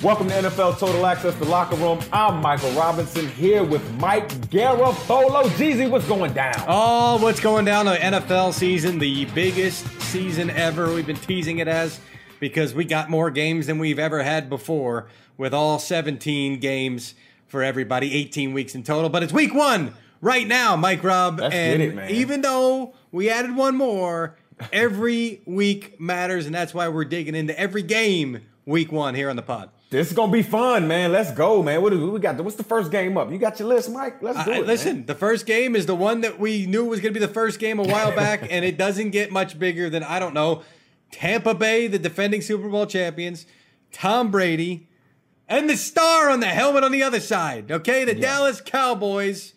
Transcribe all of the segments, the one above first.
Welcome to NFL Total Access, the locker room. I'm Michael Robinson here with Mike Garafolo. Jeezy, what's going down? Oh, what's going down? The NFL season, the biggest season ever. We've been teasing it as because we got more games than we've ever had before with all 17 games for everybody, 18 weeks in total. But it's week one right now, Mike Rob. Let's and it, man. even though we added one more, every week matters, and that's why we're digging into every game week one here on the pod. This is gonna be fun, man. Let's go, man. What do we got? What's the first game up? You got your list, Mike? Let's do I- it. listen, man. the first game is the one that we knew was going to be the first game a while back, and it doesn't get much bigger than I don't know. Tampa Bay, the defending Super Bowl champions, Tom Brady, and the star on the helmet on the other side. Okay, the Dallas Cowboys.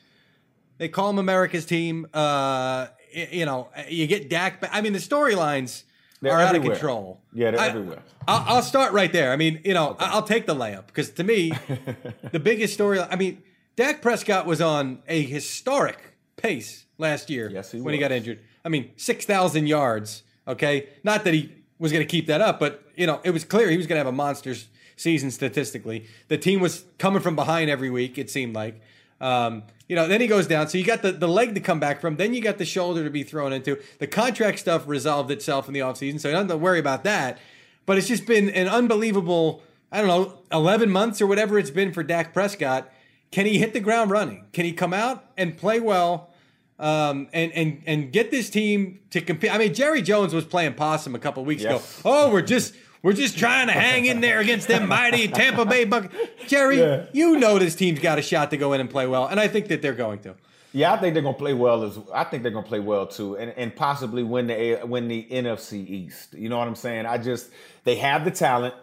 They call them America's team. Uh, you know, you get Dak. Back. I mean, the storylines They're are out of control. Yeah, they're I- everywhere. I'll, I'll start right there. I mean, you know, I- I'll take the layup because to me, the biggest story. I mean, Dak Prescott was on a historic pace last year. Yes, he when he got injured. I mean, six thousand yards. Okay, not that he was going to keep that up, but you know, it was clear he was going to have a monster season statistically. The team was coming from behind every week. It seemed like. Um, you know, then he goes down. So you got the, the leg to come back from. Then you got the shoulder to be thrown into. The contract stuff resolved itself in the offseason, so you don't have to worry about that. But it's just been an unbelievable, I don't know, 11 months or whatever it's been for Dak Prescott. Can he hit the ground running? Can he come out and play well um, and, and, and get this team to compete? I mean, Jerry Jones was playing possum a couple weeks ago. Oh, we're just. We're just trying to hang in there against them mighty Tampa Bay Buck. Jerry, Yeah. you know this team's got a shot to go in and play well, and I think that they're going to. Yeah, I think they're gonna play well as I think they're gonna play well too, and, and possibly win the win the NFC East. You know what I'm saying? I just they have the talent.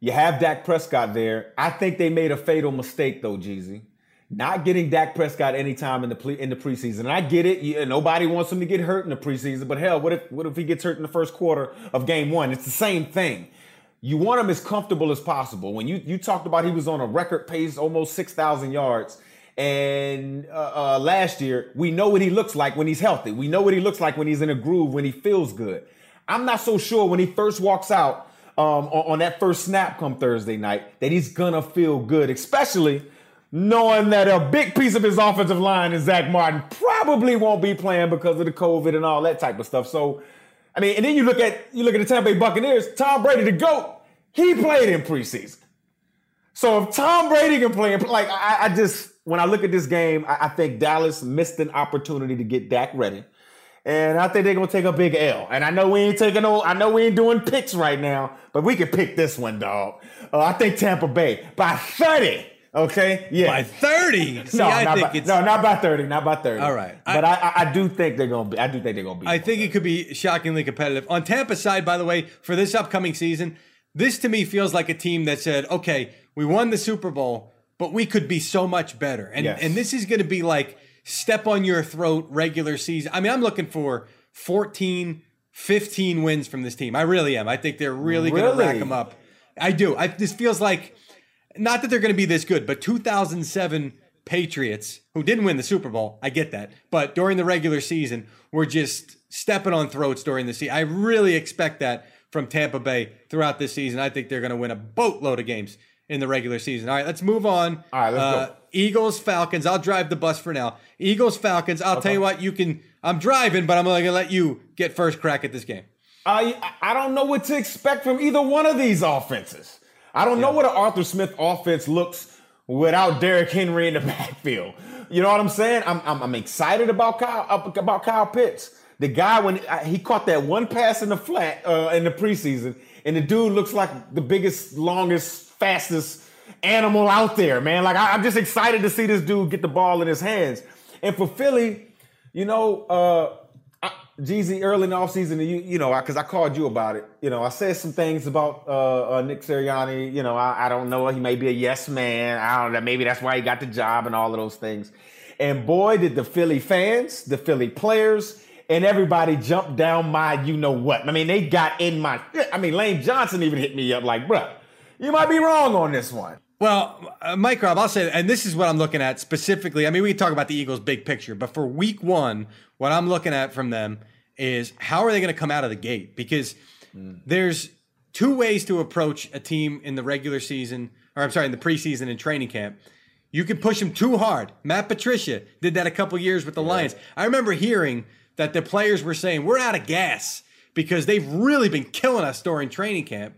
You have Dak Prescott there. I think they made a fatal mistake though, Jeezy. Not getting Dak Prescott anytime in the ple- in the preseason. And I get it. You, nobody wants him to get hurt in the preseason, but hell, what if what if he gets hurt in the first quarter of game one? It's the same thing. You want him as comfortable as possible. When you you talked about he was on a record pace, almost six thousand yards, and uh, uh, last year we know what he looks like when he's healthy. We know what he looks like when he's in a groove, when he feels good. I'm not so sure when he first walks out um, on, on that first snap come Thursday night that he's gonna feel good, especially knowing that a big piece of his offensive line is Zack Martin probably won't be playing because of the COVID and all that type of stuff. So, I mean, and then you look at you look at the Tampa Bay Buccaneers. Tom Brady, the goat, he played in preseason. So if Tom Brady can play, like I, I just when I look at this game, I, I think Dallas missed an opportunity to get Dak ready. And I think they're gonna take a big L. And I know we ain't taking no, I know we ain't doing picks right now, but we can pick this one, dog. Uh, I think Tampa Bay by 30. Okay? Yeah. By 30. See, no, I not think by, it's no, not by 30, not by 30. All right. But I, I, I do think they're gonna be I do think they're gonna be I think it could be shockingly competitive. On Tampa's side, by the way, for this upcoming season, this to me feels like a team that said, okay, we won the Super Bowl, but we could be so much better. And Yes. and this is going to be like step on your throat regular season. I mean, I'm looking for 14, 15 wins from this team. I really am. I think they're really, going to rack them up. I do. I, this feels like not that they're going to be this good, but 2007 Patriots, who didn't win the Super Bowl, I get that, but during the regular season, were just stepping on throats during the season. I really expect that from Tampa Bay throughout this season. I think they're going to win a boatload of games in the regular season. All right, let's move on. All right, let's uh, go. Eagles, Falcons. I'll drive the bus for now. Eagles, Falcons. I'll tell you what, you can. I'm driving, but I'm going to let you get first crack at this game. I I don't know what to expect from either one of these offenses. I don't know what an Arthur Smith offense looks without Derrick Henry in the backfield. You know what I'm saying? I'm I'm, I'm excited about Kyle about Kyle Pitts. The guy when he caught that one pass in the flat uh, in the preseason, and the dude looks like the biggest, longest, fastest animal out there, man. Like I, I'm just excited to see this dude get the ball in his hands. And for Philly, you know, uh, Jeezy, early in the offseason, you, you know, because I, I, called you about it. You know, I said some things about uh, uh, Nick Sirianni. You know, I, I, don't know. He may be a yes man. I don't know. Maybe that's why he got the job and all of those things. And boy, did the Philly fans, the Philly players, and everybody jump down my you know what. I mean, they got in my. I mean, Lane Johnson even hit me up like, bruh, you might be wrong on this one. Well, uh, Mike Rob, I'll say, and this is what I'm looking at specifically. I mean, we can talk about the Eagles' big picture, but for week one, what I'm looking at from them is how are they going to come out of the gate? Because mm. there's two ways to approach a team in the regular season, or I'm sorry, in the preseason and training camp. You can push them too hard. Matt Patricia did that a couple years with the yeah. Lions. I remember hearing that the players were saying, We're out of gas because they've really been killing us during training camp.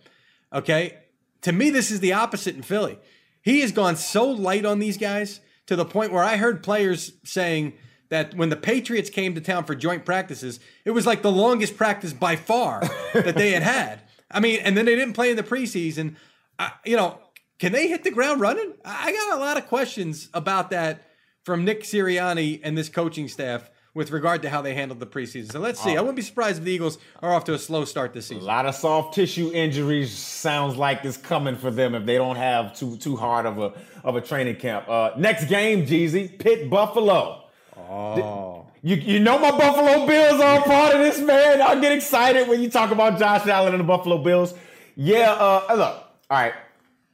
Okay. To me, this is the opposite in Philly. He has gone so light on these guys to the point where I heard players saying that when the Patriots came to town for joint practices, it was like the longest practice by far that they had had. I mean, and then they didn't play in the preseason. I, you know, can they hit the ground running? I got a lot of questions about that from Nick Sirianni and this coaching staff with regard to how they handled the preseason. So let's see. I wouldn't be surprised if the Eagles are off to a slow start this season. A lot of soft tissue injuries sounds like it's coming for them if they don't have too too hard of a of a training camp. Uh, next game, Jeezy, Pitt Buffalo. Oh. You, you know my Buffalo Bills are a part of this, man. I get excited when you talk about Josh Allen and the Buffalo Bills. Yeah, uh, look, all right.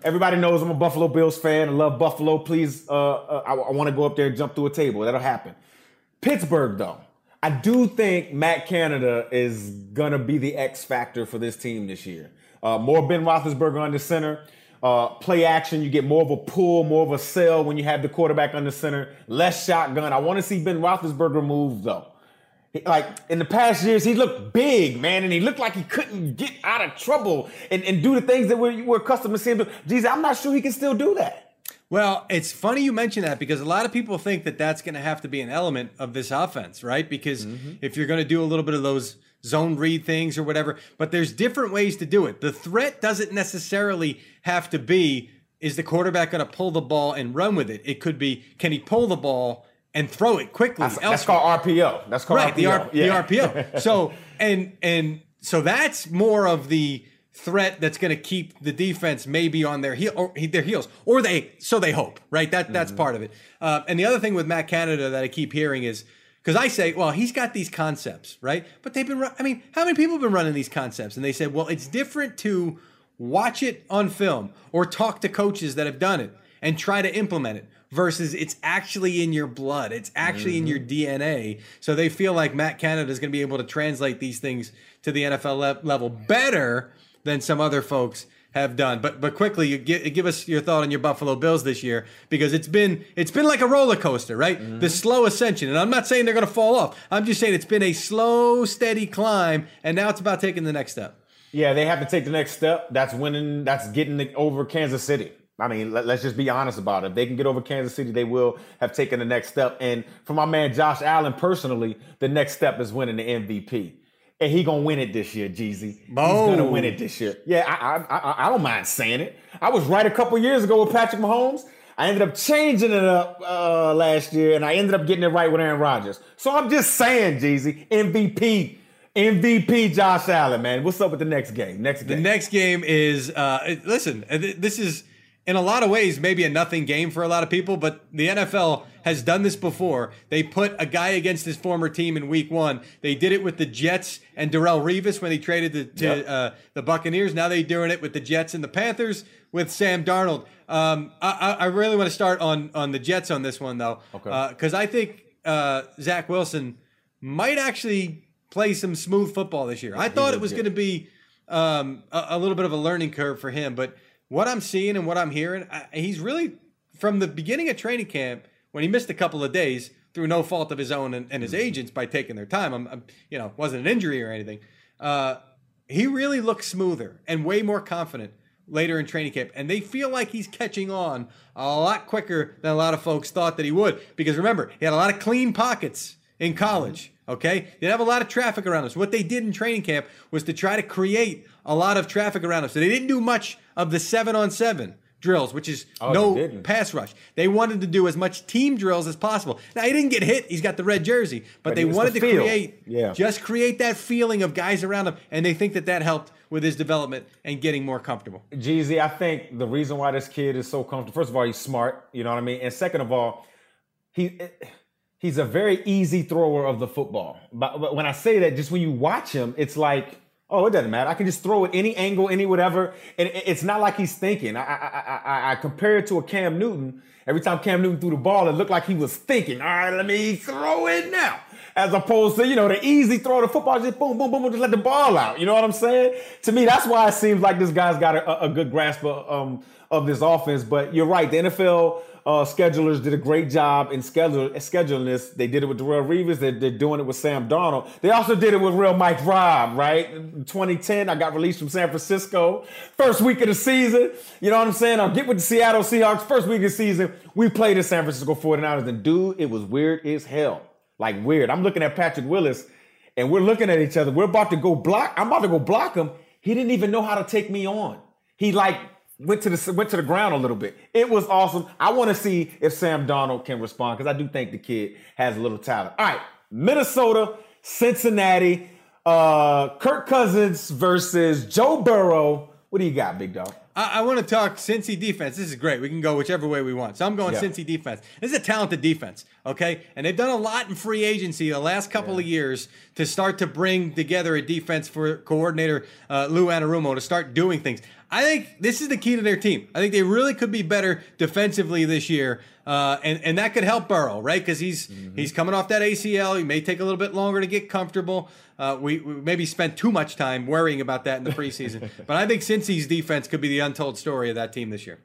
Everybody knows I'm a Buffalo Bills fan. I love Buffalo. Please, uh, uh, I, I want to go up there and jump through a table. That'll happen. Pittsburgh, though, I do think Matt Canada is gonna be the X factor for this team this year. Uh, more Ben Roethlisberger the center. Uh, play action, you get more of a pull, more of a sell when you have the quarterback under center. Less shotgun. I want to see Ben Roethlisberger move though. Like in the past years, he looked big, man, and he looked like he couldn't get out of trouble and, and do the things that we're, we're accustomed to seeing. Geez, I'm not sure he can still do that. Well, it's funny you mention that because a lot of people think that that's going to have to be an element of this offense, right? Because mm-hmm. if you're going to do a little bit of those zone read things or whatever, but there's different ways to do it. The threat doesn't necessarily have to be is the quarterback going to pull the ball and run with it? It could be can he pull the ball and throw it quickly? That's, that's called RPO. That's called right, RPO. The, R- yeah. the RPO. so and and so that's more of the threat that's going to keep the defense maybe on their heel or their heels or they so they hope right that that's mm-hmm. part of it uh, and the other thing with Matt Canada that I keep hearing is because I say, well, he's got these concepts, right? But they've been, I mean, how many people have been running these concepts? And they said, well, it's different to watch it on film or talk to coaches that have done it and try to implement it versus it's actually in your blood. It's actually mm-hmm. in your mm-hmm. DNA. So they feel like Matt Canada is going to be able to translate these things to the NFL le- level better than some other folks have done. But but quickly, you give, give us your thought on your Buffalo Bills this year because it's been it's been like a roller coaster, right? Mm-hmm. The slow ascension, and I'm not saying they're going to fall off. I'm just saying it's been a slow, steady climb, and now it's about taking the next step. Yeah, they have to take the next step. That's winning. That's getting over Kansas City. I mean, let, us just be honest about it. If they can get over Kansas City, they will have taken the next step. And for my man Josh Allen personally, the next step is winning the MVP and he gonna win it this year, Jeezy. He's gonna win it this year. Yeah, I, I, I, I don't mind saying it. I was right a couple years ago with Patrick Mahomes. I ended up changing it up uh, last year, and I ended up getting it right with Aaron Rodgers. So I'm just saying, Jeezy, MVP, MVP, Josh Allen, man. What's up with the next game? Next game. The next game is uh, listen. This is in a lot of ways, maybe a nothing game for a lot of people, but the NFL has done this before. They put a guy against his former team in week one. They did it with the Jets and Darrelle Revis when he traded the, to yep. uh, the Buccaneers. Now they're doing it with the Jets and the Panthers with Sam Darnold. Um, I, I, really want to start on, on the Jets on this one, though, because uh, I think uh, Zach Wilson might actually play some smooth football this year. I thought it was going to be um, a, a little bit of a learning curve for him, but – what I'm seeing and what I'm hearing, I, he's really from the beginning of training camp when he missed a couple of days through no fault of his own and, and his mm-hmm. agents by taking their time. I'm, I'm, you know, wasn't an injury or anything. Uh, he really looks smoother and way more confident later in training camp, and they feel like he's catching on a lot quicker than a lot of folks thought that he would. Because remember, he had a lot of clean pockets in college. Okay, they didn't have a lot of traffic around us. What they did in training camp was to try to create a lot of traffic around us. So they didn't do much of the seven on seven drills, which is Oh, no pass rush. They wanted to do as much team drills as possible. Now he didn't get hit; he's got the red jersey, but, But they wanted the to feel. create Yeah. just create that feeling of guys around him, and they think that that helped with his development and getting more comfortable. Jeezy, I think the reason why this kid is so comfortable, first of all, he's smart, you know what I mean? And second of all, he he's a very easy thrower of the football. But, but when I say that, just when you watch him, it's like, oh, it doesn't matter. I can just throw it any angle, any whatever. And it's not like he's thinking. I, I, I, I, compare it to a Cam Newton. Every time Cam Newton threw the ball, it looked like he was thinking, all right, let me throw it now. As opposed to, you know, the easy throw of the football, just boom, boom, boom, boom, just let the ball out. You know what I'm saying? To me, that's why it seems like this guy's got a, a good grasp of, um, of this offense. But you're right, the NFL uh, schedulers did a great job in schedule, scheduling this. They did it with Darrelle Revis. They, they're doing it with Sam Darnold. They also did it with real Mike Rob, right? In 2010, I got released from San Francisco. First week of the season, you know what I'm saying? I'll get with the Seattle Seahawks. First week of the season, we played the San Francisco 49ers. And dude, it was weird as hell. Like weird. I'm looking at Patrick Willis and we're looking at each other. We're about to go block. I'm about to go block him. He didn't even know how to take me on. He like went to the went to the ground a little bit. It was awesome. I want to see if Sam Darnold can respond because I do think the kid has a little talent. All right, Minnesota, Cincinnati, uh, Kirk Cousins versus Joe Burrow. What do you got, big dog? I, I want to talk Cincy defense. This is great. We can go whichever way we want. So I'm going Yeah. Cincy defense. This is a talented defense, okay? And they've done a lot in free agency the last couple of years to start to bring together a defense for coordinator uh, Lou Anarumo to start doing things. I think this is the key to their team. I think they really could be better defensively this year, uh, and and that could help Burrow, right? Because he's he's coming off that ACL. He may take a little bit longer to get comfortable. Uh, we, we maybe spent too much time worrying about that in the preseason, but I think Cincy's defense could be the untold story of that team this year.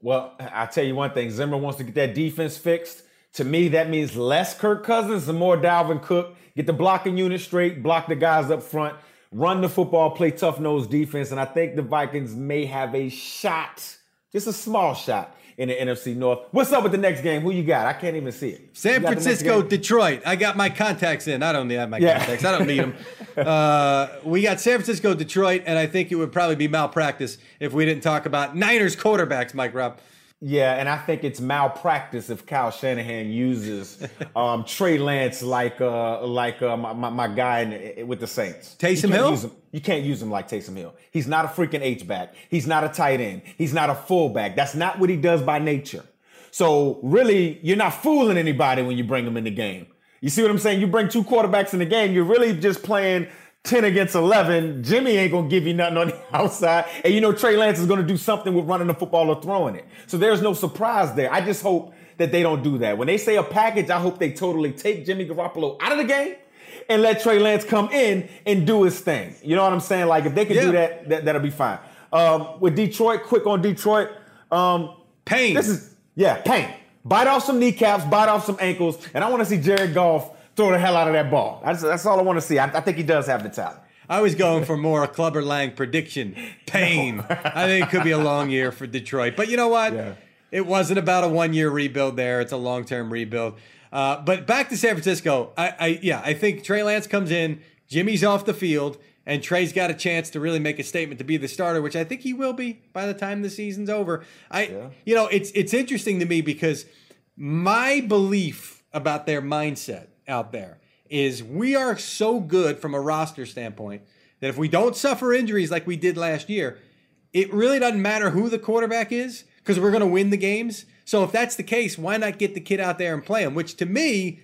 Well, I tell you one thing. Zimmer wants to get that defense fixed. To me, that means less Kirk Cousins and more Dalvin Cook. Get the blocking unit straight, block the guys up front, run the football, play tough nose defense. And I think the Vikings may have a shot, just a small shot in the NFC North. What's up with the next game? Who you got? I can't even see it. San You got the next Francisco. Detroit. I got my contacts in. I don't need my Yeah. contacts. I don't need them. uh, we got San Francisco, Detroit, and I think it would probably be malpractice if we didn't talk about Niners quarterbacks, Mike Rob. Yeah, and I think it's malpractice if Kyle Shanahan uses um, Trey Lance like uh, like uh, my, my, my guy in, with the Saints. Taysom Hill? Use him, you can't use him like Taysom Hill. He's not a freaking H back. He's not a tight end. He's not a fullback. That's not what he does by nature. So really, you're not fooling anybody when you bring him in the game. You see what I'm saying? You bring two quarterbacks in the game, you're really just playing 10 against 11. Jimmy ain't going to give you nothing on the outside. And you know, Trey Lance is going to do something with running the football or throwing it. So there's no surprise there. I just hope that they don't do that. When they say a package, I hope they totally take Jimmy Garoppolo out of the game and let Trey Lance come in and do his thing. You know what I'm saying? Like if they can Yeah. do that, that, that'll be fine. Um, with Detroit, quick on Detroit. Um, Pain. this is yeah, pain. Bite off some kneecaps, bite off some ankles, and I want to see Jared Goff throw the hell out of that ball. That's, that's all I want to see. I, I think he does have the talent. I was going for more a Clubber Lang prediction. Pain. I think it could be a long year for Detroit. But you know what? Yeah. It wasn't about a one year rebuild there. It's a long term rebuild. Uh, but back to San Francisco. I, I yeah, I think Trey Lance comes in, Jimmy's off the field, and Trey's got a chance to really make a statement to be the starter, which I think he will be by the time the season's over. I you know, it's it's interesting to me because my belief about their mindset out there is we are so good from a roster standpoint that if we don't suffer injuries like we did last year, it really doesn't matter who the quarterback is because we're going to win the games. So if that's the case, why not get the kid out there and play him? Which to me,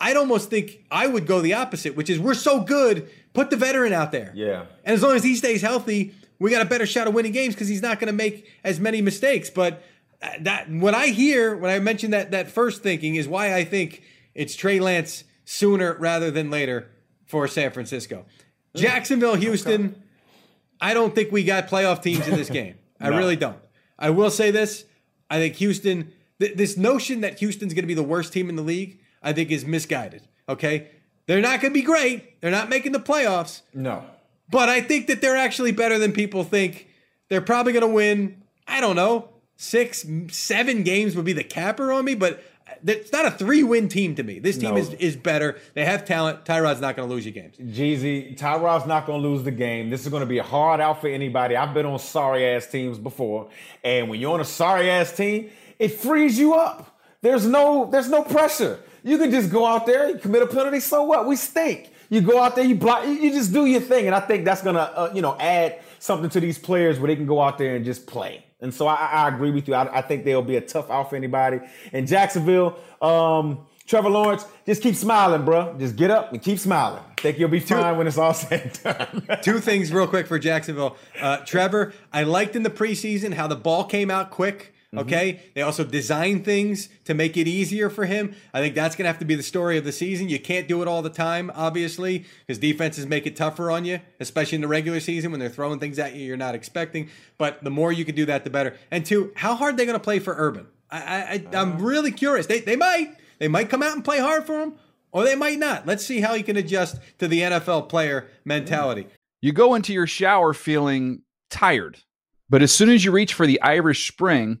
I'd almost think I would go the opposite, which is we're so good, put the veteran out there. Yeah. And as long as he stays healthy, we got a better shot of winning games because he's not going to make as many mistakes. But uh, that when I hear when I mentioned that that first thinking is why I think it's Trey Lance sooner rather than later for San Francisco. Jacksonville, Houston. I don't think we got playoff teams in this game. I No. really don't. I will say this: I think Houston. Th- this notion that Houston's going to be the worst team in the league, I think, is misguided. Okay, they're not going to be great. They're not making the playoffs. No. But I think that they're actually better than people think. They're probably going to win, I don't know, six, seven games would be the capper on me, but it's not a three win team to me. This team No. is is better. They have talent. Tyrod's not going to lose you games. Jeezy, Tyrod's not going to lose the game. This is going to be a hard out for anybody. I've been on sorry ass teams before, and when you're on a sorry ass team, it frees you up. There's no there's no pressure. You can just go out there, you commit a penalty. So what? We stink. You go out there, you block, you, you just do your thing, and I think that's going to uh, you know add something to these players where they can go out there and just play. And so I, I agree with you. I, I think they'll be a tough out for anybody. In Jacksonville, um, Trevor Lawrence, just keep smiling, bro. Just get up and keep smiling. I think you'll be fine when it's all said and done. Two things real quick for Jacksonville. Uh, Trevor, I liked in the preseason how the ball came out quick. Mm-hmm. Okay. They also design things to make it easier for him. I think that's going to have to be the story of the season. You can't do it all the time, obviously, because defenses make it tougher on you, especially in the regular season when they're throwing things at you you're not expecting. But the more you can do that, the better. And two, how hard they going to play for Urban? I, I, I, I'm oh. really curious. They, they might. They might come out and play hard for him, or they might not. Let's see how he can adjust to the NFL player mentality. Mm. You go into your shower feeling tired, but as soon as you reach for the Irish Spring,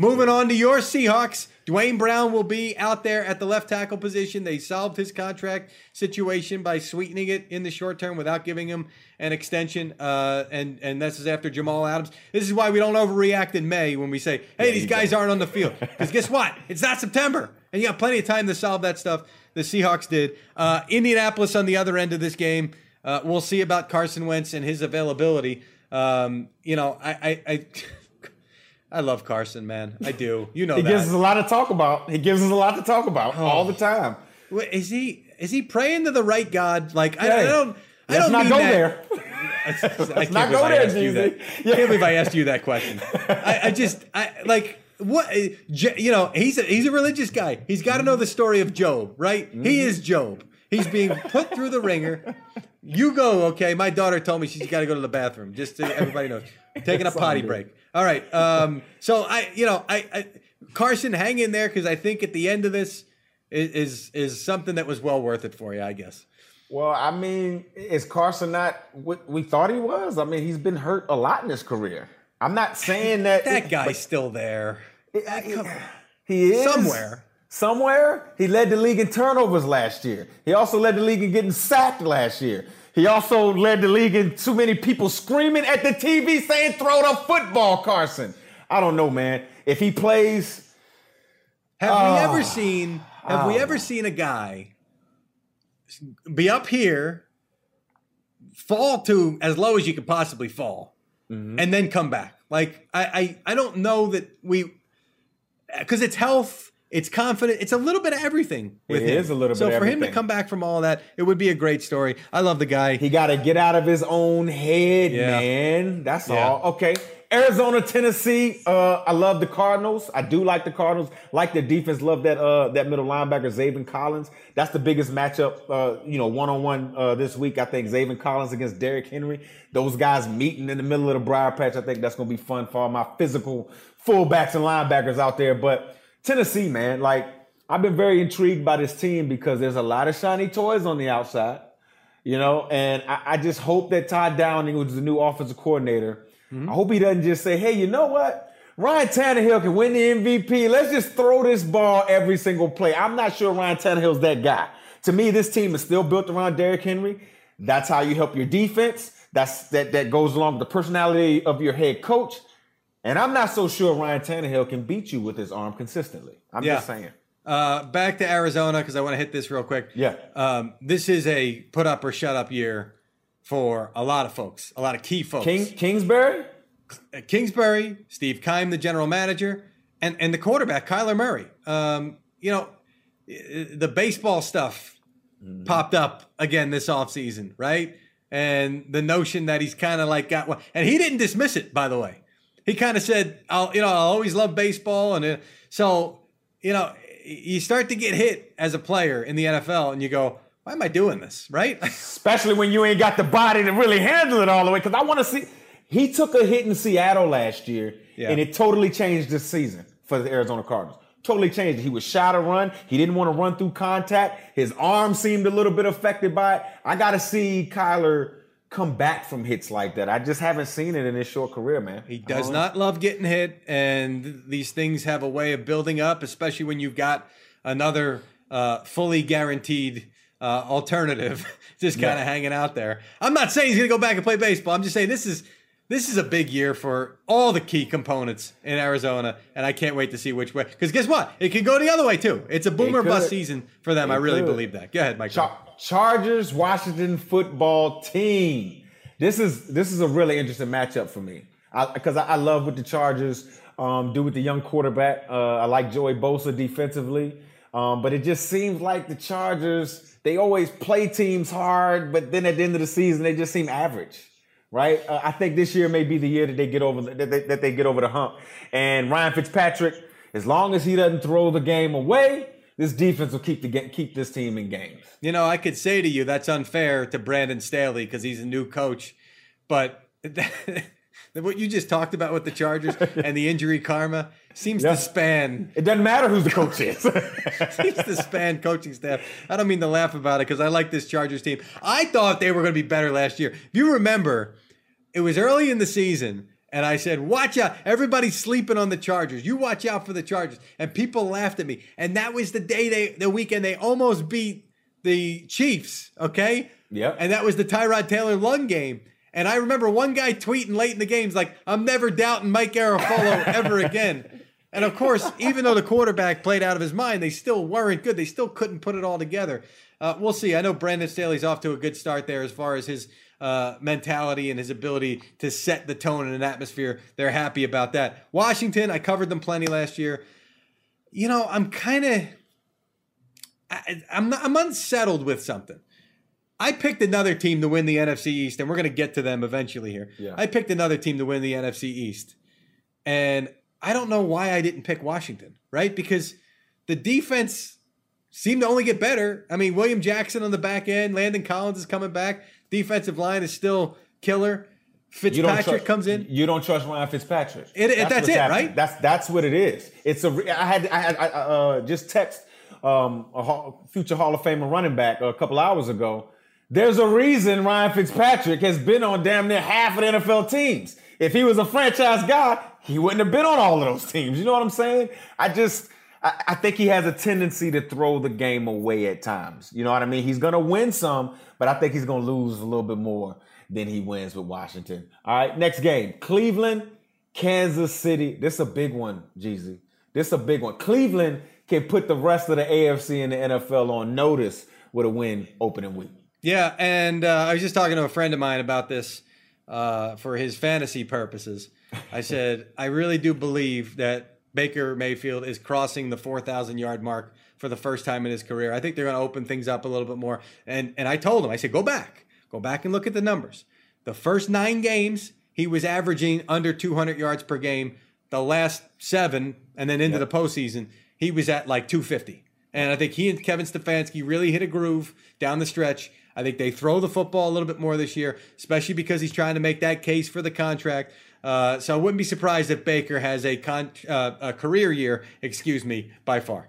Moving on to your Seahawks, Duane Brown will be out there at the left tackle position. They solved his contract situation by sweetening it in the short term without giving him an extension, uh, and and this is after Jamal Adams. This is why we don't overreact in May when we say, "Hey, these guys aren't on the field," because guess what? It's not September, and you got plenty of time to solve that stuff. The Seahawks did. Uh, Indianapolis on the other end of this game. Uh, we'll see about Carson Wentz and his availability. Um, you know, I, I, I I love Carson, man. I do. You know He that. gives us a lot to talk about. He gives us a lot to talk about all the time. Wait, is he is he praying to the right God? Like I, I don't. I Let's don't not go that. there. I can't not go there, asked you that. Jeezy. I can't believe I asked you that question. I, I just, I like what you know. He's a, he's a religious guy. He's got to know the story of Job, right? Mm-hmm. He is Job. He's being put through the wringer. You go, okay. My daughter told me she's got to go to the bathroom. Just so everybody knows, taking a potty break. All right. Um, so I, you know, I, I Carson, hang in there because I think at the end of this is, is is something that was well worth it for you. I guess. Well, I mean, is Carson not what we thought he was? I mean, he's been hurt a lot in his career. I'm not saying that That guy's still there. he is Somewhere. Somewhere, he led the league in turnovers last year. He also led the league in getting sacked last year. He also led the league in too many people screaming at the TV saying, "Throw the football, Carson." I don't know, man. If he plays, Have we Oh. ever seen? Have we ever seen a guy be up here, fall to as low as you could possibly fall, Mm-hmm. and then come back? Like I, I, I don't know that we, because it's health, it's confident, it's a little bit of everything with It him. is a little so bit So for him to come back from all that, it would be a great story. I love the guy. he got to get out of his own head, Yeah. man. That's Yeah. all. Okay. Arizona, Tennessee. Uh, I love the Cardinals. I do like the Cardinals. Like the defense. Love that uh, that middle linebacker, Zaven Collins. That's the biggest matchup. Uh, you know, one on one this week. I think Zaven Collins against Derrick Henry. Those guys meeting in the middle of the briar patch. I think that's going to be fun for all my physical fullbacks and linebackers out there. But Tennessee, man, like I've been very intrigued by this team because there's a lot of shiny toys on the outside. You know, and I, I just hope that Todd Downing, who's the new offensive coordinator, mm-hmm. I hope he doesn't just say, hey, you know what? Ryan Tannehill can win the MVP. Let's just throw this ball every single play. I'm not sure Ryan Tannehill's that guy. To me, this team is still built around Derrick Henry. That's how you help your defense. That's that that goes along with the personality of your head coach. And I'm not so sure Ryan Tannehill can beat you with his arm consistently. I'm Yeah. just saying. Uh, back to Arizona because I want to hit this real quick. Yeah. Um, this is a put up or shut up year for a lot of folks, a lot of key folks. King Kingsbury? Kingsbury, Steve Keim, the general manager, and, and the quarterback, Kyler Murray. Um, you know, the baseball stuff popped up again this offseason, right? And the notion that he's kind of like got one, and he didn't dismiss it, by the way. He kind of said, "I'll, you know, I'll always love baseball," and uh, so, you know, you start to get hit as a player in the NFL, and you go, why am I doing this? Right? Especially when you ain't got the body to really handle it all the way. Because I want to see. He took a hit in Seattle last year, Yeah. and it totally changed this season for the Arizona Cardinals. Totally changed. He was shy to run. He didn't want to run through contact. His arm seemed a little bit affected by it. I got to see Kyler come back from hits like that. I just haven't seen it in his short career, man. He does not love getting hit, and these things have a way of building up, especially when you've got another uh, fully guaranteed uh, alternative just kind of Yeah. hanging out there. I'm not saying he's going to go back and play baseball. I'm just saying this is this is a big year for all the key components in Arizona, and I can't wait to see which way. Because guess what? It could go the other way too. It's a boomer bust season for them. I really could. believe that. Go ahead, Mike. Char- Chargers Washington football team. This is this is a really interesting matchup for me because I, I, love what the Chargers um, do with the young quarterback. Uh, I like Joey Bosa defensively, um, but it just seems like the Chargers they always play teams hard, but then at the end of the season they just seem average. Right, uh, I think this year may be the year that they get over the, that, they, that they get over the hump. And Ryan Fitzpatrick, as long as he doesn't throw the game away, this defense will keep the keep this team in games. You know, I could say to you that's unfair to Brandon Staley because he's a new coach, but what you just talked about with the Chargers and the injury karma seems Yeah. to span It doesn't matter who the coach is. seems to span coaching staff. I don't mean to laugh about it because I like this Chargers team. I thought they were going to be better last year. If you remember, it was early in the season. And I said, watch out. Everybody's sleeping on the Chargers. You watch out for the Chargers. And people laughed at me. And that was the day they, the weekend they almost beat the Chiefs. Okay. Yep. And that was the Tyrod Taylor lung game. And I remember one guy tweeting late in the games like, I'm never doubting Mike Garafolo ever again. And of course, even though the quarterback played out of his mind, they still weren't good. They still couldn't put it all together. Uh, we'll see. I know Brandon Staley's off to a good start there as far as his uh, mentality and his ability to set the tone and an atmosphere. They're happy about that. Washington, I covered them plenty last year. You know, I'm kind of, I'm not, I'm unsettled with something. I picked another team to win the NFC East, and we're going to get to them eventually here. Yeah. I picked another team to win the NFC East, and I don't know why I didn't pick Washington, right? Because the defense seemed to only get better. I mean, William Jackson on the back end, Landon Collins is coming back. Defensive line is still killer. Fitzpatrick trust- comes in. You don't trust Ryan Fitzpatrick. It- it- that's it, happening. right? That's that's what it is. It's a. I had I had I, uh, just text um, a future Hall of Famer running back a couple hours ago. There's a reason Ryan Fitzpatrick has been on damn near half of the NFL teams. If he was a franchise guy, he wouldn't have been on all of those teams. You know what I'm saying? I just. I I think he has a tendency to throw the game away at times. You know what I mean? He's going to win some, but I think he's going to lose a little bit more than he wins with Washington. All right, next game Cleveland, Kansas City. This is a big one, Jeezy. This is a big one. Cleveland can put the rest of the AFC and the NFL on notice with a win opening week. Yeah, and uh, I was just talking to a friend of mine about this uh, for his fantasy purposes. I said, I really do believe that Baker Mayfield is crossing the 4,000 yard mark for the first time in his career. I think they're going to open things up a little bit more. And, and I told him, I said, go back, go back and look at the numbers. The first nine games, he was averaging under 200 yards per game. The last seven, and then into the postseason, he was at like 250. And I think he and Kevin Stefanski really hit a groove down the stretch. I think they throw the football a little bit more this year, especially because he's trying to make that case for the contract. Uh, so I wouldn't be surprised if Baker has a, con- uh, a career year, excuse me, by far.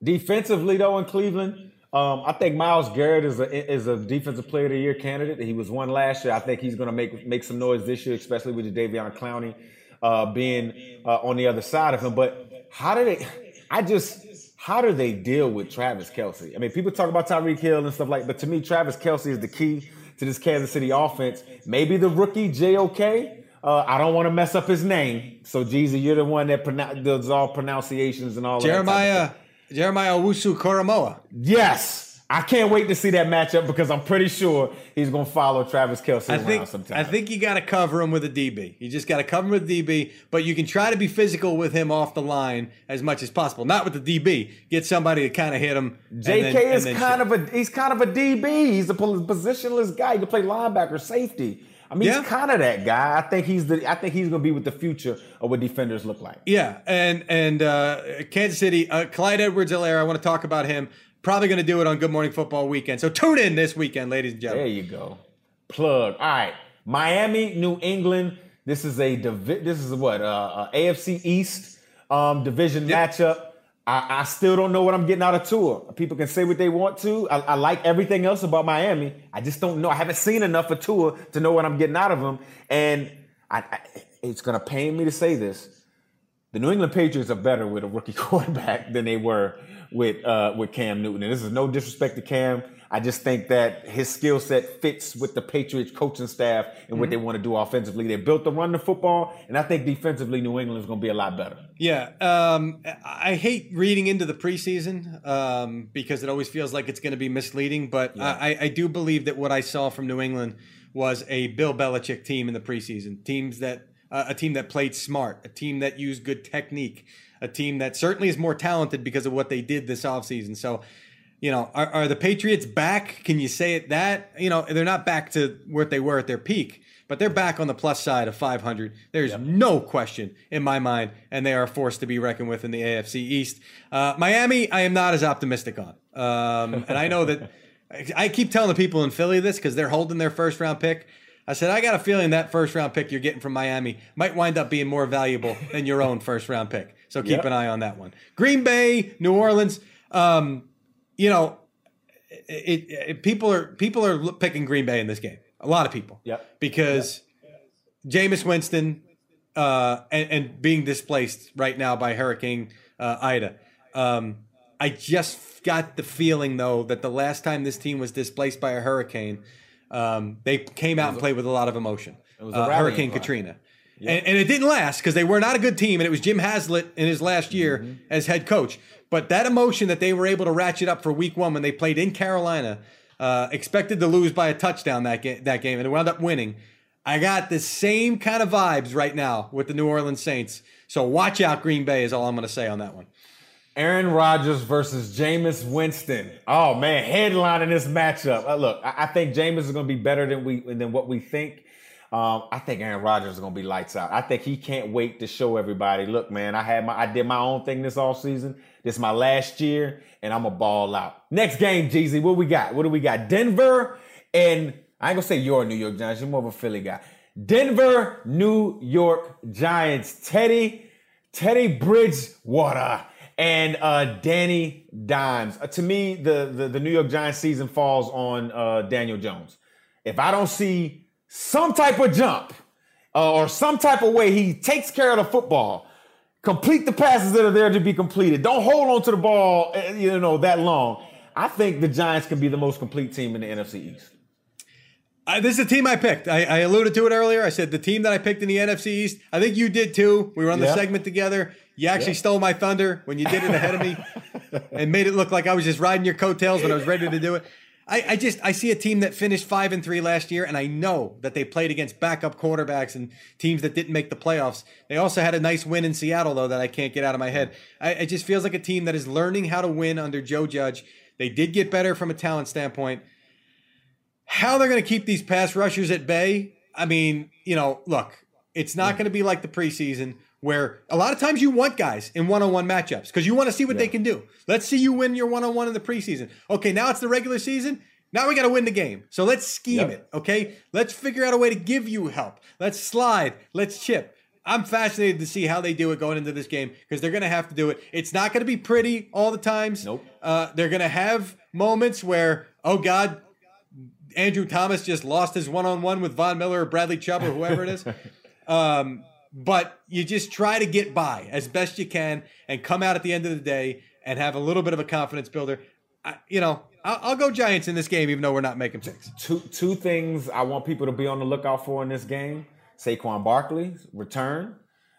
Defensively, though, in Cleveland, um, I think Myles Garrett is a is a defensive player of the year candidate. He was one last year. I think he's going to make make some noise this year, especially with Jadeveon Clowney uh, being uh, on the other side of him. But how did it? I just how do they deal with Travis Kelce? I mean, people talk about Tyreek Hill and stuff like, but to me, Travis Kelce is the key to this Kansas City offense. Maybe the rookie JOK. Uh, I don't want to mess up his name, so Jeezy, you're the one that pronoun- does all pronunciations and all. That Jeremiah. Jeremiah Owusu-Koramoah. Yes. I can't wait to see that matchup because I'm pretty sure he's going to follow Travis Kelce I around think sometime. I think you got to cover him with a DB. You just got to cover him with a DB, but you can try to be physical with him off the line as much as possible. Not with the DB. Get somebody to kind of hit him. JK then- is kind shoot. of a he's kind of a DB. He's a positionless guy. He can play linebacker, safety. I mean, Yeah. he's kind of that guy. I think he's the. I think he's going to be with the future of what defenders look like. Yeah, and and uh, Kansas City, uh, Clyde Edwards-Helaire. I want to talk about him. Probably going to do it on Good Morning Football weekend. So tune in this weekend, ladies and gentlemen. There you go. Plug. All right. Miami, New England. This is a divi- this is what uh, uh, AFC East um, division Yep. matchup. I, I still don't know what I'm getting out of Tua. People can say what they want to. I, I like everything else about Miami. I just don't know. I haven't seen enough of Tua to know what I'm getting out of him. And I, I, it's gonna pain me to say this. The New England Patriots are better with a rookie quarterback than they were with uh, with Cam Newton. And this is no disrespect to Cam. I just think that his skill set fits with the Patriots coaching staff and what they want to do offensively. They're built to run the football, and I think defensively, New England is going to be a lot better. Yeah, um, I hate reading into the preseason um, because it always feels like it's going to be misleading. But I, I do believe that what I saw from New England was a Bill Belichick team in the preseason. Teams that uh, a team that played smart, a team that used good technique, a team that certainly is more talented because of what they did this offseason. So, you know, are, are the Patriots back? Can you say it that? You know, they're not back to where they were at their peak, but they're back on the plus side of 500. There's no question in my mind, and they are forced to be reckoned with in the AFC East. Uh, Miami, I am not as optimistic on. Um, and I know that I keep telling the people in Philly this because they're holding their first round pick. I said, I got a feeling that first round pick you're getting from Miami might wind up being more valuable than your own first round pick. So keep Yep. an eye on that one. Green Bay, New Orleans. Um, you know, it, it, people are people are picking Green Bay in this game. A lot of people. Yep. Because Jameis Winston uh, and, and being displaced right now by Hurricane uh, Ida. Um, I just got the feeling though that the last time this team was displaced by a hurricane, um, they came out and played with a lot of emotion. It was a Uh, Hurricane cry. Katrina. And, and it didn't last because they were not a good team, and it was Jim Haslett in his last year Mm-hmm. as head coach. But that emotion that they were able to ratchet up for Week One when they played in Carolina, uh, expected to lose by a touchdown that game, that game, and it wound up winning. I got the same kind of vibes right now with the New Orleans Saints. So watch out, Green Bay is all I'm going to say on that one. Aaron Rodgers versus Jameis Winston. Oh man, headlining this matchup. Uh, look, I, I think Jameis is going to be better than we than what we think. Um, I think Aaron Rodgers is going to be lights out. I think he can't wait to show everybody. Look, man, I had my I did my own thing this off season. This is my last year, and I'm a ball out. Next game, Jeezy, what we got? What do we got? Denver and I ain't gonna say you're a New York Giants. You're more of a Philly guy. Denver, New York Giants. Teddy, Teddy Bridgewater and uh, Danny Dimes. Uh, to me, the, the the New York Giants season falls on uh, Daniel Jones. If I don't see some type of jump uh, or some type of way he takes care of the football, complete the passes that are there to be completed. Don't hold on to the ball, uh, you know, that long. I think the Giants can be the most complete team in the NFC East. Uh, this is the team I picked. I, I alluded to it earlier. I said the team that I picked in the NFC East. I think you did too. We were on the Yeah. segment together. You actually stole my thunder when you did it ahead of me and made it look like I was just riding your coattails when I was ready to do it. I, I just I see a team that finished five and three last year, and I know that they played against backup quarterbacks and teams that didn't make the playoffs. They also had a nice win in Seattle, though, that I can't get out of my head. I, it just feels like a team that is learning how to win under Joe Judge. They did get better from a talent standpoint how they're going to keep these pass rushers at bay. I mean, you know, look, it's not going to be like the preseason where a lot of times you want guys in one-on-one matchups because you want to see what they can do. Let's see you win your one-on-one in the preseason. Okay, now it's the regular season. Now we got to win the game. So let's scheme Yep. it. Okay, let's figure out a way to give you help. Let's slide. Let's chip. I'm fascinated to see how they do it going into this game because they're going to have to do it. It's not going to be pretty all the times. Nope. Uh, they're going to have moments where, oh God, Andrew Thomas just lost his one on one with Von Miller or Bradley Chubb or whoever it is. Um, but you just try to get by as best you can and come out at the end of the day and have a little bit of a confidence builder. I, you know, I'll, I'll go Giants in this game, even though we're not making picks. two two things I want people to be on the lookout for in this game: Saquon Barkley's return.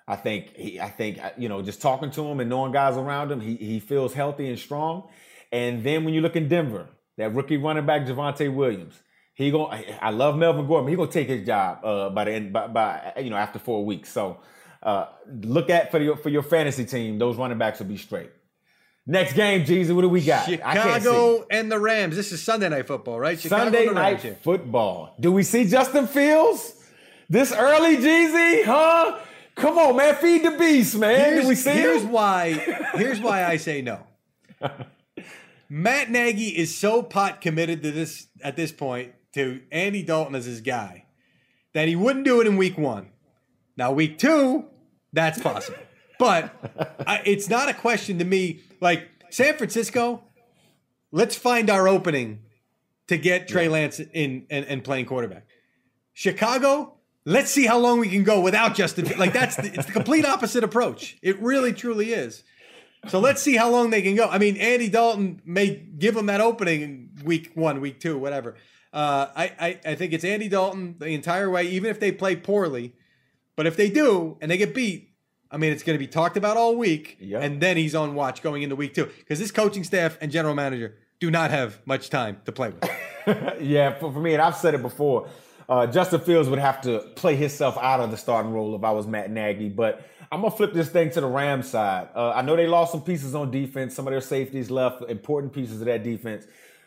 I think he, I think uh, you know, just talking to him and knowing guys around him, he he feels healthy and strong. And then when you look in Denver, that rookie running back Javonte Williams, he going I love Melvin Gordon. He gonna take his job uh, by the end by, by you know after four weeks. So uh, look at for your for your fantasy team, those running backs will be straight. Next game, Jeezy, what do we got? I can't see. Chicago and the Rams. This is Sunday night football, right? Chicago Sunday and the night here. football. Do we see Justin Fields this early, Jeezy? Huh? Come on, man. Feed the beast, man. Here's, Do we see here's him? why. Here's why I say no. Matt Nagy is so pot committed to this at this point to Andy Dalton as his guy that he wouldn't do it in week one. Now, week two, that's possible. But I, it's not a question to me. Like San Francisco, let's find our opening to get Trey Lance in and, and playing quarterback. Chicago, let's see how long we can go without Justin. Like that's the, it's the complete opposite approach. It really truly is. So let's see how long they can go. I mean, Andy Dalton may give them that opening in week one, week two, whatever. Uh, I, I I think it's Andy Dalton the entire way, even if they play poorly. But if they do and they get beat, I mean, it's going to be talked about all week, Yep. and then he's on watch going into week two because this coaching staff and general manager do not have much time to play with. yeah, for, for me, and I've said it before, uh, Justin Fields would have to play himself out of the starting role if I was Matt Nagy. But I'm gonna flip this thing to the Rams side. Uh, I know they lost some pieces on defense. Some of their safeties left, important pieces of that defense.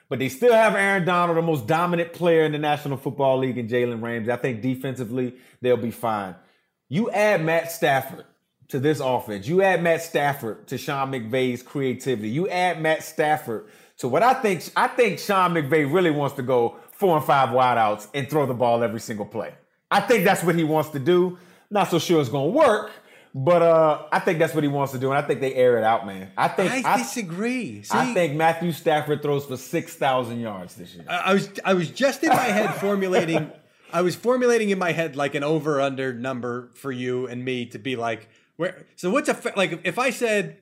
But they still have Aaron Donald, the most dominant player in the National Football League, and Jalen Ramsey. I think defensively they'll be fine. You add Matt Stafford to this offense. You add Matt Stafford to Sean McVay's creativity. You add Matt Stafford to what I think. I think Sean McVay really wants to go four and five wideouts and throw the ball every single play. I think that's what he wants to do. Not so sure it's going to work, but uh, I think that's what he wants to do, and I think they air it out, man. I think I disagree. See, I think Matthew Stafford throws for six thousand yards this year. I I was I was just in my head formulating I was formulating in my head like an over under number for you and me to be like where so what's a like if I said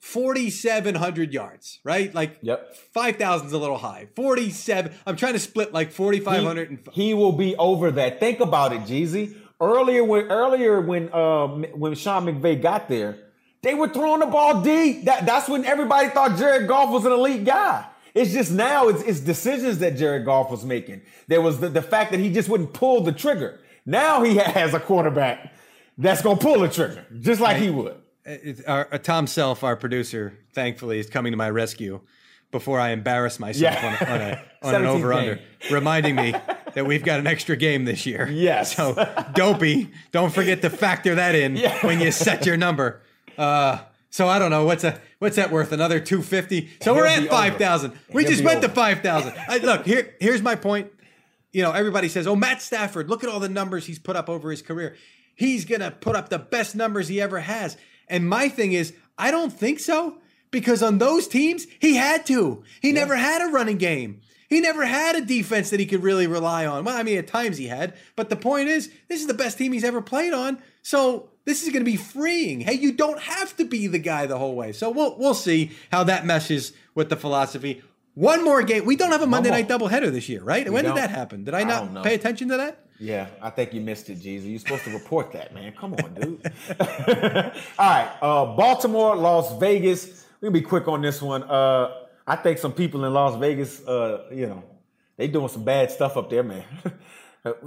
4700 yards, right? Like Yep. 5000 is a little high. 47 I'm trying to split like 4500 and he, he will be over that. Think about it, Jeezy. Earlier when earlier when um when Sean McVay got there, they were throwing the ball deep. That that's when everybody thought Jared Goff was an elite guy. It's just now it's, it's decisions that Jared Goff was making. There was the, the fact that he just wouldn't pull the trigger. Now he has a quarterback that's gonna pull the trigger, just like he would. It's our, uh, Tom Self, our producer, thankfully is coming to my rescue before I embarrass myself Yeah. on, on, a, on an over under, reminding me that we've got an extra game this year. Yes. So, dopey, don't forget to factor that in Yeah. when you set your number. Uh, so I don't know what's a what's that worth? Another two fifty. So we're He'll at be over. five thousand. We He'll just be went to five thousand. Look here. Here's my point. You know, everybody says, "Oh, Matt Stafford, look at all the numbers he's put up over his career. He's gonna put up the best numbers he ever has." And my thing is, I don't think so because on those teams he had to. He never had a running game. He never had a defense that he could really rely on. Well, I mean, at times he had, but the point is, this is the best team he's ever played on. So this is going to be freeing. Hey, you don't have to be the guy the whole way. So we'll we'll see how that meshes with the philosophy. One more game. We don't have a Monday night doubleheader this year, right? when did don't. that happen? Did I I not don't pay attention to that? Yeah, I think you missed it, Jeezy. You're supposed to report that, man. Come on, dude. All right, uh, Baltimore, Las Vegas. We're be quick on this one. Uh, I think some people in Las Vegas, uh, you know, they doing some bad stuff up there, man.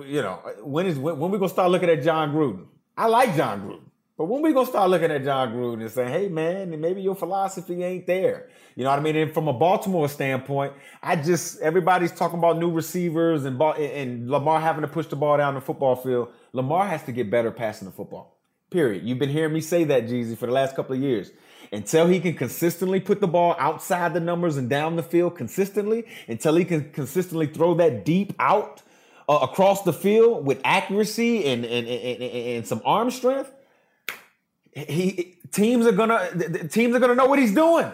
You know, when is when, when we gonna start looking at Jon Gruden? I like Jon Gruden, but when we gonna start looking at Jon Gruden and saying, "Hey, man, maybe your philosophy ain't there." You know what I mean? And from a Baltimore standpoint, I just everybody's talking about new receivers and and Lamar having to push the ball down the football field. Lamar has to get better passing the football. Period. You've been hearing me say that, Jeezy, for the last couple of years. Until he can consistently put the ball outside the numbers and down the field consistently, until he can consistently throw that deep out uh, across the field with accuracy and, and, and, and, some arm strength, he teams are gonna teams are gonna know what he's doing.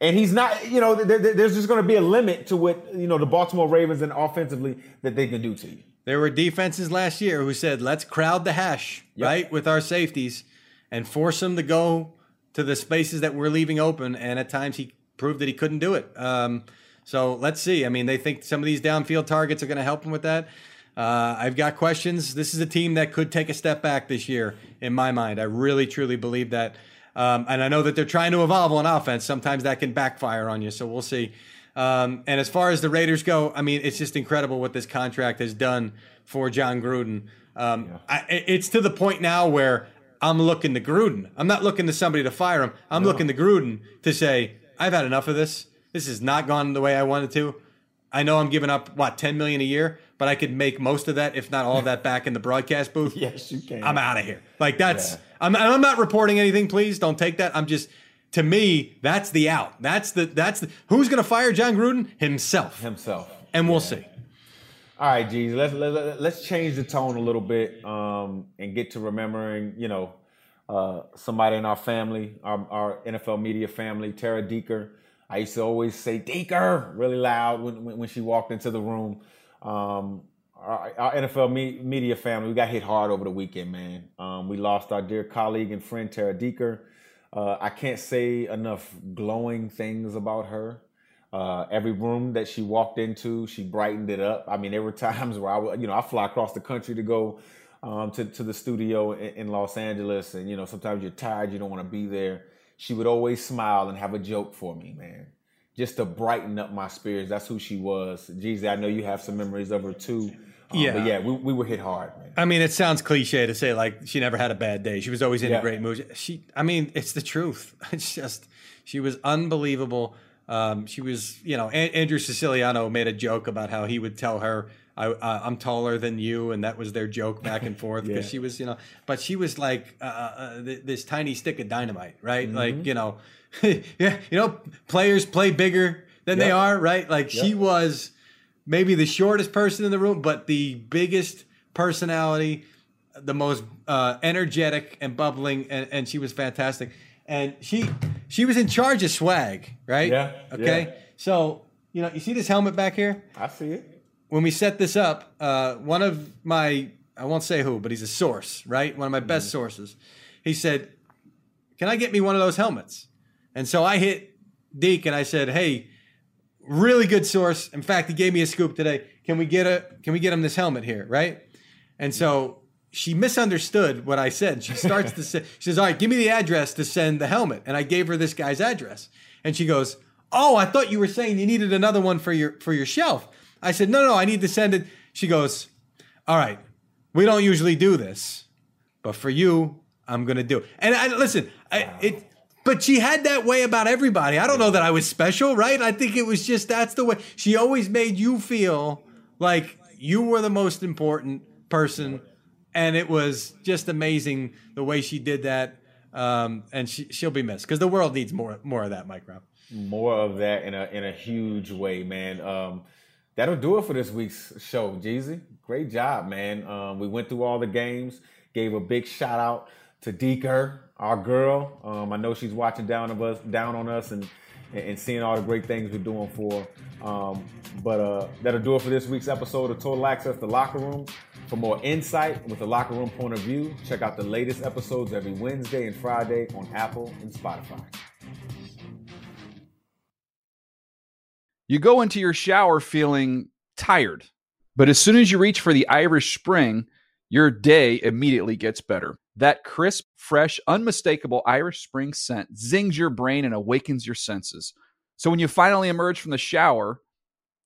And he's not, you know, there- there- there's just going to be a limit to what, you know, the Baltimore Ravens and offensively that they can do to you. There were defenses last year who said, let's crowd the hash, right, with our safeties and force them to go to the spaces that we're leaving open. And at times he proved that he couldn't do it. Um, so let's see. I mean, they think some of these downfield targets are going to help him with that. Uh, I've got questions. This is a team that could take a step back this year, in my mind. I really, truly believe that. Um, and I know that they're trying to evolve on offense. Sometimes that can backfire on you. So we'll see. Um, and as far as the Raiders go, I mean, it's just incredible what this contract has done for Jon Gruden. Um, I, it's to the point now where I'm looking to Gruden. I'm not looking to somebody to fire him. I'm looking to Gruden to say, I've had enough of this. This has not gone the way I wanted to. I know I'm giving up what 10 million a year, but I could make most of that, if not all of that, back in the broadcast booth. Yes, you can. I'm out of here. Like that's Yeah. I'm I'm not reporting anything. Please don't take that. I'm just to me, that's the out. That's the that's the, who's going to fire Jon Gruden himself. Himself, and we'll see. All right, geez, let's let, let's change the tone a little bit um, and get to remembering, you know, uh, somebody in our family, our, our, NFL media family, Tara Deeker. I used to always say Deeker really loud when, when, when she walked into the room. Um, our, our, NFL me, media family, we got hit hard over the weekend, man. Um, we lost our dear colleague and friend Tara Deeker. Uh, I can't say enough glowing things about her. Uh, every room that she walked into, she brightened it up. I mean, there were times where I would, you know, I fly across the country to go um, to to the studio in, in, Los Angeles, and you know, sometimes you're tired, you don't want to be there. She would always smile and have a joke for me, man, just to brighten up my spirits. That's who she was. Jeezy, I know you have some memories of her too. Um, yeah, but yeah, we, we were hit hard, man. I mean, it sounds cliche to say like she never had a bad day. She was always in yeah. a great mood. She, I mean, it's the truth. It's just she was unbelievable. Um, she was, you know, a- Andrew Siciliano made a joke about how he would tell her, I, am taller than you," and that was their joke back and forth because yeah. she was, you know, but she was like uh, uh, uh this tiny stick of dynamite, right? Mm-hmm. Like, you know, yeah, you know, players play bigger than yep. they are, right? Like yep. she was maybe the shortest person in the room, but the biggest personality, the most uh, energetic and bubbling, and, and she was fantastic and she she was in charge of swag, right? Yeah. Okay. Yeah. So you know, you see this helmet back here? I see it. When we set this up, uh, one of my I won't say who, but he's a source, right? One of my best mm. sources. He said, "Can I get me one of those helmets?" And so I hit Deke and I said, "Hey, really good source. In fact, he gave me a scoop today. Can we get a Can we get him this helmet here, right?" And so she misunderstood what I said. She starts to say, she says, All right, give me the address to send the helmet. And I gave her this guy's address. And she goes, Oh, I thought you were saying you needed another one for your for your shelf. I said, No, no, I need to send it. She goes, All right, we don't usually do this, but for you, I'm gonna do it. And I listen, I, it but she had that way about everybody. I don't know that I was special, right? I think it was just that's the way she always made you feel like you were the most important person and it was just amazing the way she did that. Um, and she she'll be missed because the world needs more more of that, Mike Rob. More of that in a in a huge way, man. Um, that'll do it for this week's show, Jeezy. Great job, man. Um, we went through all the games. Gave a big shout out to Deeker, our girl. Um, I know she's watching down of us, down on us, and and seeing all the great things we're doing for. Um, but uh, that'll do it for this week's episode of Total Access the Locker Room. For more insight with the locker room point of view, check out the latest episodes every Wednesday and Friday on Apple and Spotify. You go into your shower feeling tired, but as soon as you reach for the Irish Spring, your day immediately gets better. That crisp, fresh, unmistakable Irish Spring scent zings your brain and awakens your senses. So when you finally emerge from the shower,